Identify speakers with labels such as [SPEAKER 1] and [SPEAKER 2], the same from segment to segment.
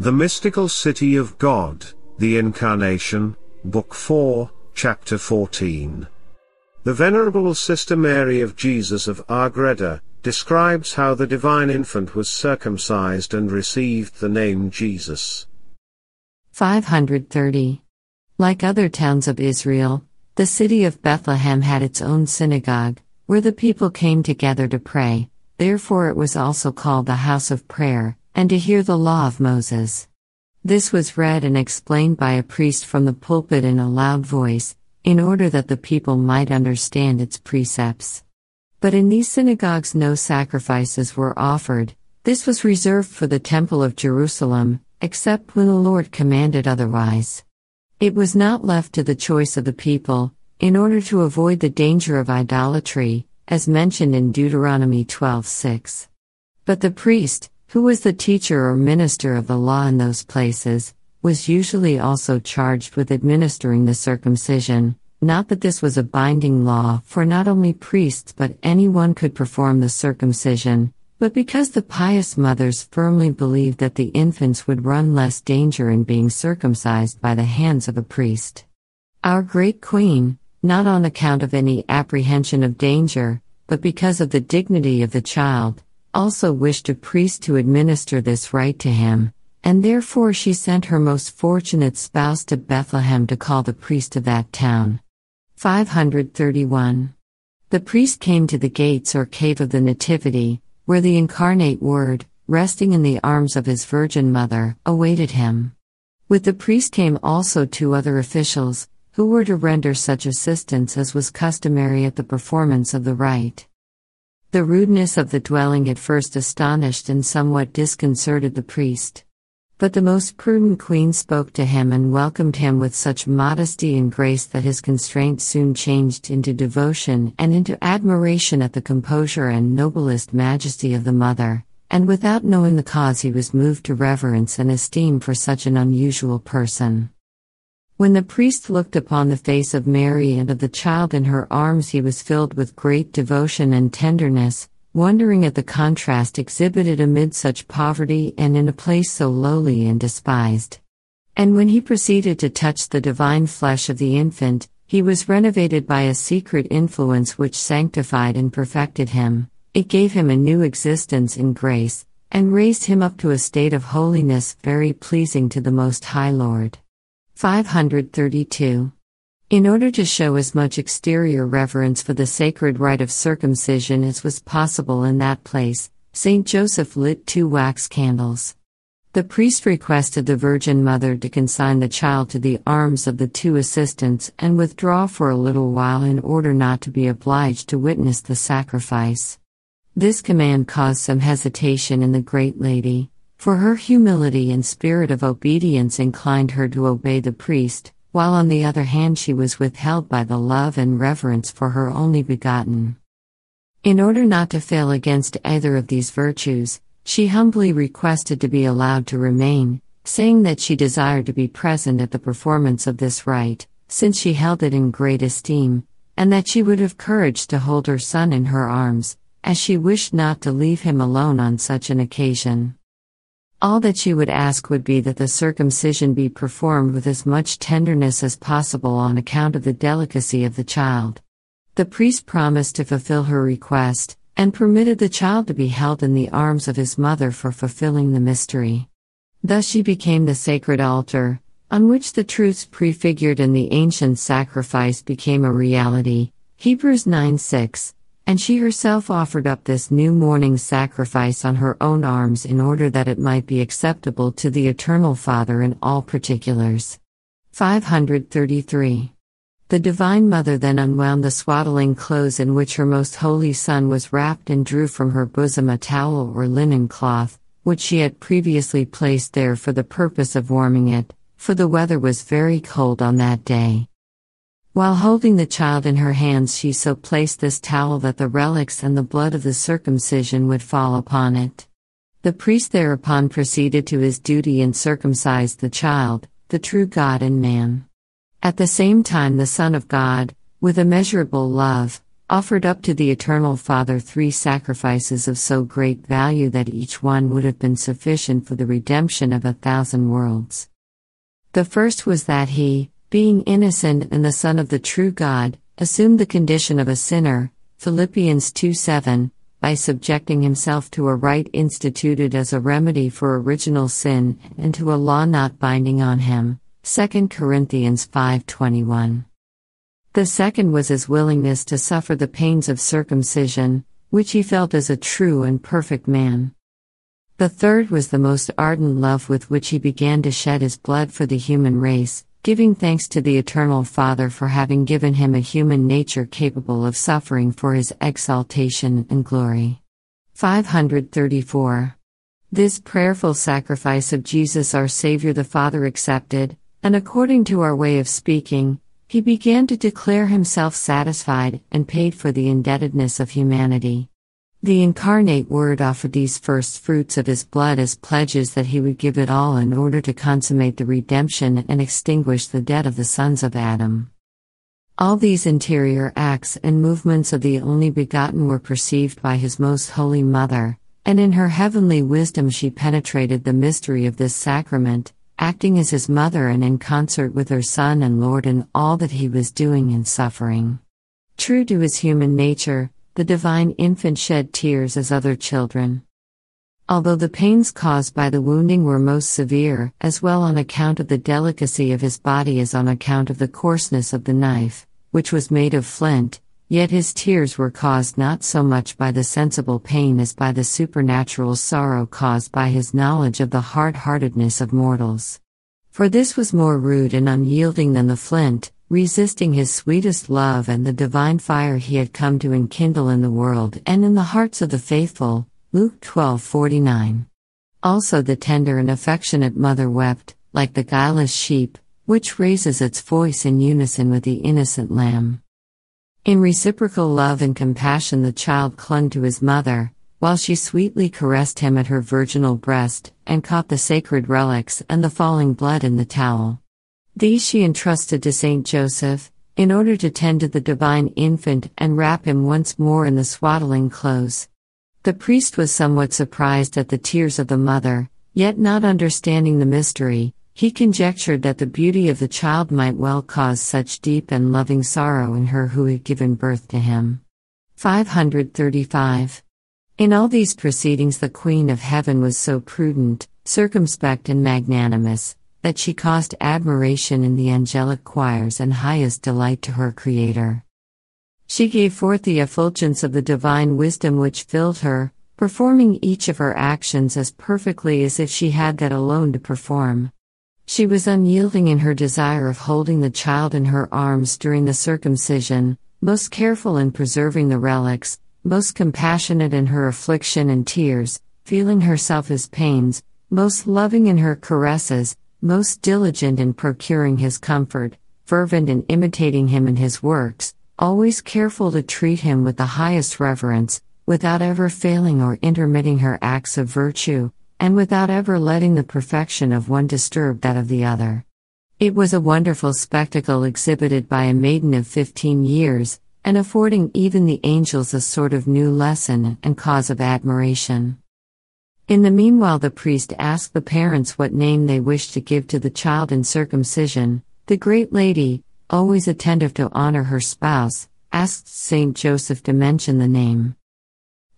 [SPEAKER 1] The Mystical City of God, The Incarnation, Book 4, Chapter 14. The Venerable Sister Mary of Jesus of Agreda describes how the divine infant was circumcised and received the name Jesus.
[SPEAKER 2] 530. Like other towns of Israel, the city of Bethlehem had its own synagogue, where the people came together to pray, therefore it was also called the house of prayer, and to hear the law of Moses. This was read and explained by a priest from the pulpit in a loud voice, in order that the people might understand its precepts. But in these synagogues no sacrifices were offered, this was reserved for the Temple of Jerusalem, except when the Lord commanded otherwise. It was not left to the choice of the people, in order to avoid the danger of idolatry, as mentioned in Deuteronomy 12:6. But the priest, who was the teacher or minister of the law in those places, was usually also charged with administering the circumcision. Not that this was a binding law, for not only priests but anyone could perform the circumcision, but because the pious mothers firmly believed that the infants would run less danger in being circumcised by the hands of a priest. Our great queen, not on account of any apprehension of danger, but because of the dignity of the child, also wished a priest to administer this rite to him, and therefore she sent her most fortunate spouse to Bethlehem to call the priest of that town. 531. The priest came to the gates or cave of the Nativity, where the incarnate Word, resting in the arms of his Virgin Mother, awaited him. With the priest came also two other officials, who were to render such assistance as was customary at the performance of the rite. The rudeness of the dwelling at first astonished and somewhat disconcerted the priest. But the most prudent queen spoke to him and welcomed him with such modesty and grace that his constraint soon changed into devotion and into admiration at the composure and noblest majesty of the mother, and without knowing the cause he was moved to reverence and esteem for such an unusual person. When the priest looked upon the face of Mary and of the child in her arms, he was filled with great devotion and tenderness, wondering at the contrast exhibited amid such poverty and in a place so lowly and despised. And when he proceeded to touch the divine flesh of the infant, he was renovated by a secret influence which sanctified and perfected him. It gave him a new existence in grace, and raised him up to a state of holiness very pleasing to the Most High Lord. 532. In order to show as much exterior reverence for the sacred rite of circumcision as was possible in that place, Saint Joseph lit two wax candles. The priest requested the Virgin Mother to consign the child to the arms of the two assistants and withdraw for a little while in order not to be obliged to witness the sacrifice. This command caused some hesitation in the great lady, for her humility and spirit of obedience inclined her to obey the priest, while on the other hand she was withheld by the love and reverence for her only begotten. In order not to fail against either of these virtues, she humbly requested to be allowed to remain, saying that she desired to be present at the performance of this rite, since she held it in great esteem, and that she would have courage to hold her son in her arms, as she wished not to leave him alone on such an occasion. All that she would ask would be that the circumcision be performed with as much tenderness as possible on account of the delicacy of the child. The priest promised to fulfill her request, and permitted the child to be held in the arms of his mother for fulfilling the mystery. Thus she became the sacred altar, on which the truths prefigured in the ancient sacrifice became a reality. Hebrews 9 6 and she herself offered up this new morning sacrifice on her own arms in order that it might be acceptable to the Eternal Father in all particulars. 533. The Divine Mother then unwound the swaddling clothes in which her most holy Son was wrapped and drew from her bosom a towel or linen cloth, which she had previously placed there for the purpose of warming it, for the weather was very cold on that day. While holding the child in her hands, she so placed this towel that the relics and the blood of the circumcision would fall upon it. The priest thereupon proceeded to his duty and circumcised the child, the true God and man. At the same time, the Son of God, with immeasurable love, offered up to the Eternal Father three sacrifices of so great value that each one would have been sufficient for the redemption of a thousand worlds. The first was that he, being innocent and the Son of the true God, assumed the condition of a sinner, Philippians 2 7, by subjecting himself to a rite instituted as a remedy for original sin and to a law not binding on him, 2 Corinthians 5:21. The second was his willingness to suffer the pains of circumcision, which he felt as a true and perfect man. The third was the most ardent love with which he began to shed his blood for the human race, giving thanks to the Eternal Father for having given him a human nature capable of suffering for his exaltation and glory. 534. This prayerful sacrifice of Jesus our Savior the Father accepted, and according to our way of speaking, he began to declare himself satisfied and paid for the indebtedness of humanity. The incarnate Word offered these first fruits of his blood as pledges that he would give it all in order to consummate the redemption and extinguish the debt of the sons of Adam. All these interior acts and movements of the only begotten were perceived by his most holy mother, and in her heavenly wisdom she penetrated the mystery of this sacrament, acting as his mother and in concert with her Son and Lord in all that he was doing and suffering. True to his human nature, the divine infant shed tears as other children. Although the pains caused by the wounding were most severe, as well on account of the delicacy of his body as on account of the coarseness of the knife, which was made of flint, Yet his tears were caused not so much by the sensible pain as by the supernatural sorrow caused by his knowledge of the hard heartedness of mortals. For this was more rude and unyielding than the flint, resisting his sweetest love and the divine fire he had come to enkindle in the world and in the hearts of the faithful. Luke 12:49. Also the tender and affectionate mother wept, like the guileless sheep, which raises its voice in unison with the innocent lamb. In reciprocal love and compassion, the child clung to his mother, while she sweetly caressed him at her virginal breast, and caught the sacred relics and the falling blood in the towel. These she entrusted to Saint Joseph, in order to tend to the divine infant and wrap him once more in the swaddling clothes. The priest was somewhat surprised at the tears of the mother, yet not understanding the mystery, he conjectured that the beauty of the child might well cause such deep and loving sorrow in her who had given birth to him. 535. In all these proceedings, the Queen of Heaven was so prudent, circumspect, and magnanimous, that she caused admiration in the angelic choirs and highest delight to her Creator. She gave forth the effulgence of the divine wisdom which filled her, performing each of her actions as perfectly as if she had that alone to perform. She was unyielding in her desire of holding the child in her arms during the circumcision, most careful in preserving the relics, most compassionate in her affliction and tears, feeling herself his pains, most loving in her caresses, most diligent in procuring his comfort, fervent in imitating him in his works, always careful to treat him with the highest reverence, without ever failing or intermitting her acts of virtue, and without ever letting the perfection of one disturb that of the other. It was a wonderful spectacle exhibited by a maiden of fifteen years, and affording even the angels a sort of new lesson and cause of admiration. In the meanwhile, the priest asked the parents what name they wished to give to the child in circumcision. The great lady, always attentive to honor her spouse, asked Saint Joseph to mention the name.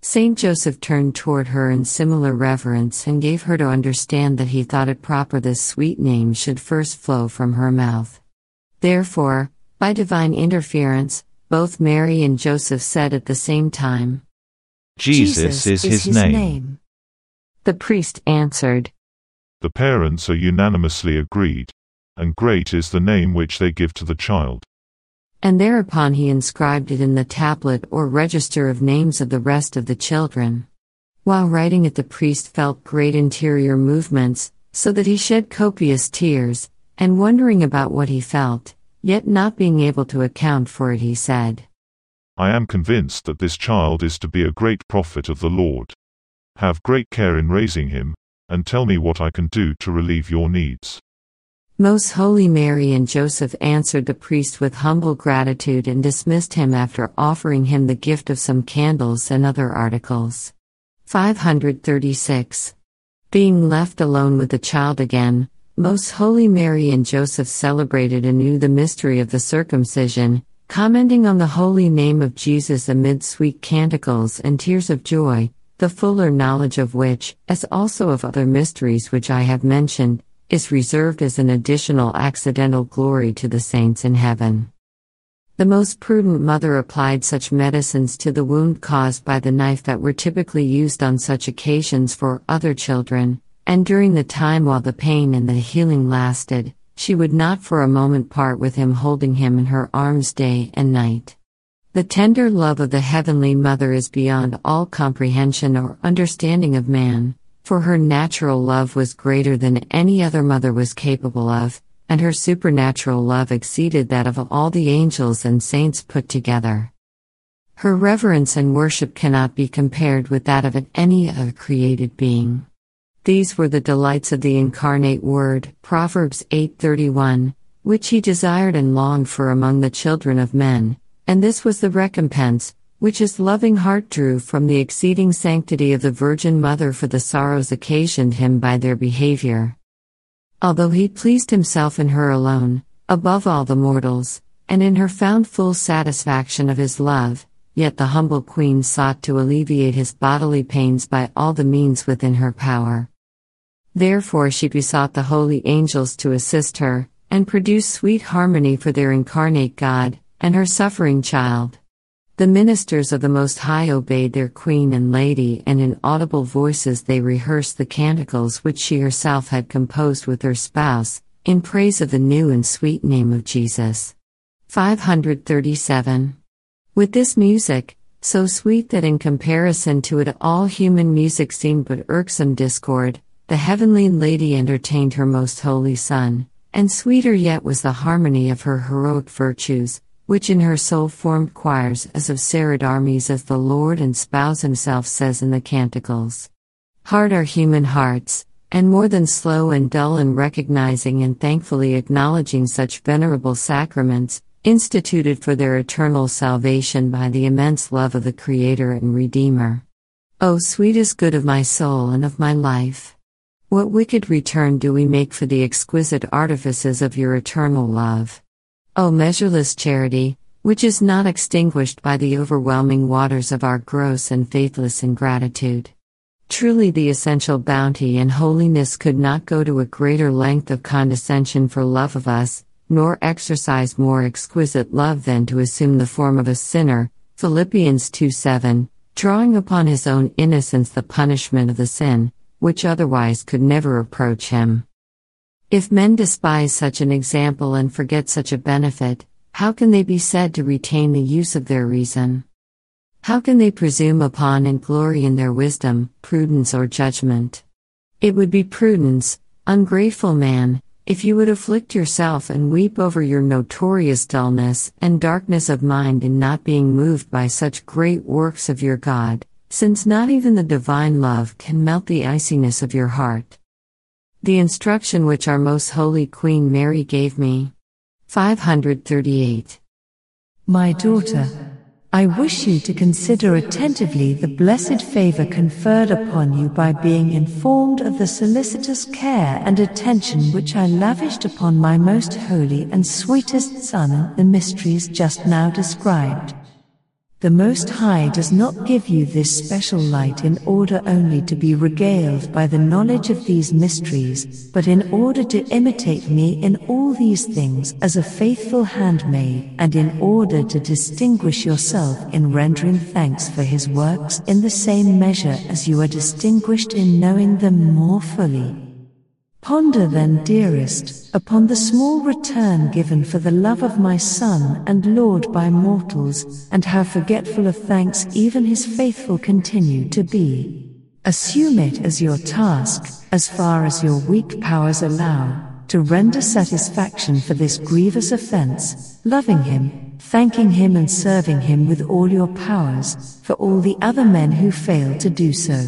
[SPEAKER 2] Saint Joseph turned toward her in similar reverence and gave her to understand that he thought it proper this sweet name should first flow from her mouth. Therefore, by divine interference, both Mary and Joseph said at the same time,
[SPEAKER 3] Jesus, is, his, name. name.
[SPEAKER 2] The priest answered,
[SPEAKER 4] The parents are unanimously agreed, and great is the name which they give to the child
[SPEAKER 2] and thereupon he inscribed it in the tablet or register of names of the rest of the children. While writing it, the priest felt great interior movements, so that he shed copious tears, and wondering about what he felt, yet not being able to account for it, he said,
[SPEAKER 4] I am convinced that this child is to be a great prophet of the Lord. Have great care in raising him, and tell me what I can do to relieve your needs.
[SPEAKER 2] Most Holy Mary and Joseph answered the priest with humble gratitude and dismissed him after offering him the gift of some candles and other articles. 536. Being left alone with the child again, Most Holy Mary and Joseph celebrated anew the mystery of the circumcision, commenting on the holy name of Jesus amid sweet canticles and tears of joy, the fuller knowledge of which, as also of other mysteries which I have mentioned, is reserved as an additional accidental glory to the saints in heaven. The most prudent mother applied such medicines to the wound caused by the knife that were typically used on such occasions for other children, and during the time while the pain and the healing lasted, she would not for a moment part with him, holding him in her arms day and night. The tender love of the Heavenly Mother is beyond all comprehension or understanding of man, for her natural love was greater than any other mother was capable of, and her supernatural love exceeded that of all the angels and saints put together. Her reverence and worship cannot be compared with that of any other created being. These were the delights of the incarnate Word, Proverbs 8:31, which he desired and longed for among the children of men, and this was the recompense, which his loving heart drew from the exceeding sanctity of the Virgin Mother for the sorrows occasioned him by their behavior. Although he pleased himself in her alone, above all the mortals, and in her found full satisfaction of his love, yet the humble queen sought to alleviate his bodily pains by all the means within her power. Therefore she besought the holy angels to assist her, and produce sweet harmony for their incarnate God, and her suffering child. The ministers of the Most High obeyed their queen and lady, and in audible voices they rehearsed the canticles which she herself had composed with her spouse, in praise of the new and sweet name of Jesus. 537. With this music, so sweet that in comparison to it all human music seemed but irksome discord, the heavenly lady entertained her most holy Son, and sweeter yet was the harmony of her heroic virtues, which in her soul formed choirs as of serried armies, as the Lord and Spouse himself says in the Canticles. Hard are human hearts, and more than slow and dull in recognizing and thankfully acknowledging such venerable sacraments, instituted for their eternal salvation by the immense love of the Creator and Redeemer. O sweetest good of my soul and of my life! What wicked return do we make for the exquisite artifices of your eternal love? O measureless charity, which is not extinguished by the overwhelming waters of our gross and faithless ingratitude. Truly, the essential bounty and holiness could not go to a greater length of condescension for love of us, nor exercise more exquisite love than to assume the form of a sinner. Philippians 2 7, drawing upon his own innocence the punishment of the sin, which otherwise could never approach him. If men despise such an example and forget such a benefit, how can they be said to retain the use of their reason? How can they presume upon and glory in their wisdom, prudence, or judgment? It would be prudence, ungrateful man, if you would afflict yourself and weep over your notorious dullness and darkness of mind in not being moved by such great works of your God, since not even the divine love can melt the iciness of your heart. The instruction which our most holy Queen Mary gave me. 538.
[SPEAKER 5] My daughter, I wish you to consider attentively the blessed favor conferred upon you by being informed of the solicitous care and attention which I lavished upon my most holy and sweetest Son in the mysteries just now described. The Most High does not give you this special light in order only to be regaled by the knowledge of these mysteries, but in order to imitate me in all these things as a faithful handmaid, and in order to distinguish yourself in rendering thanks for His works in the same measure as you are distinguished in knowing them more fully. Ponder then, dearest, upon the small return given for the love of my Son and Lord by mortals, and how forgetful of thanks even his faithful continue to be. Assume it as your task, as far as your weak powers allow, to render satisfaction for this grievous offense, loving him, thanking him and serving him with all your powers, for all the other men who fail to do so.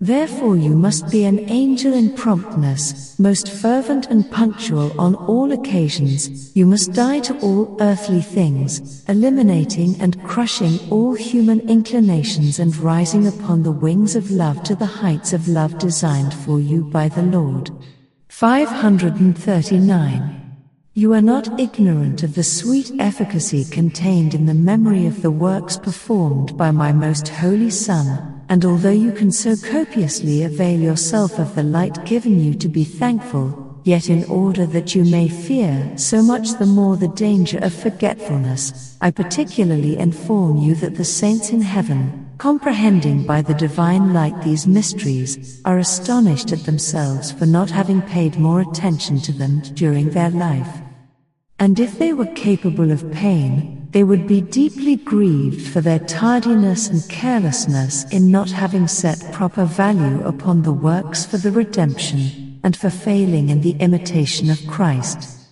[SPEAKER 5] Therefore you must be an angel in promptness, most fervent and punctual on all occasions. You must die to all earthly things, eliminating and crushing all human inclinations and rising upon the wings of love to the heights of love designed for you by the Lord. 539. You are not ignorant of the sweet efficacy contained in the memory of the works performed by my most holy Son and although you can so copiously avail yourself of the light given you to be thankful, yet in order that you may fear so much the more the danger of forgetfulness, I particularly inform you that the saints in heaven, comprehending by the divine light these mysteries, are astonished at themselves for not having paid more attention to them during their life. And if they were capable of pain, they would be deeply grieved for their tardiness and carelessness in not having set proper value upon the works for the redemption, and for failing in the imitation of Christ.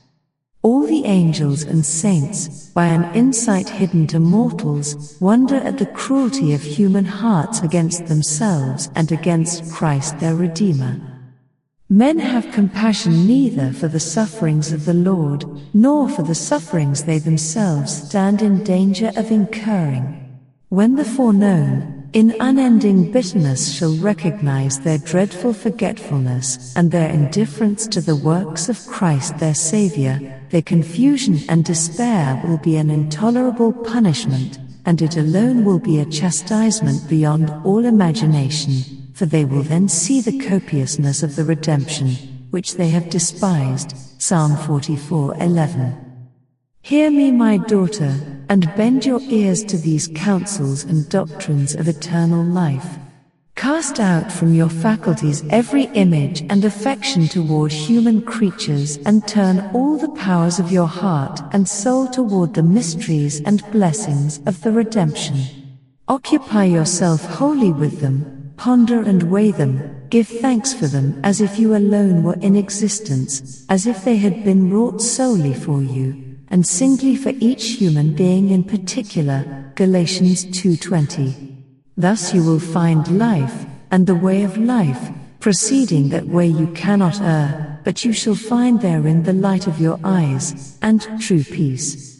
[SPEAKER 5] All the angels and saints, by an insight hidden to mortals, wonder at the cruelty of human hearts against themselves and against Christ their Redeemer. Men have compassion neither for the sufferings of the Lord, nor for the sufferings they themselves stand in danger of incurring. When the foreknown, in unending bitterness shall recognize their dreadful forgetfulness and their indifference to the works of Christ their Savior, their confusion and despair will be an intolerable punishment, and it alone will be a chastisement beyond all imagination for they will then see the copiousness of the redemption, which they have despised. Psalm 44:11. Hear me, my daughter, and bend your ears to these counsels and doctrines of eternal life. Cast out from your faculties every image and affection toward human creatures and turn all the powers of your heart and soul toward the mysteries and blessings of the redemption. Occupy yourself wholly with them, ponder and weigh them, give thanks for them as if you alone were in existence, as if they had been wrought solely for you, and singly for each human being in particular. Galatians 2:20. Thus you will find life, and the way of life, proceeding that way you cannot err, but you shall find therein the light of your eyes, and true peace.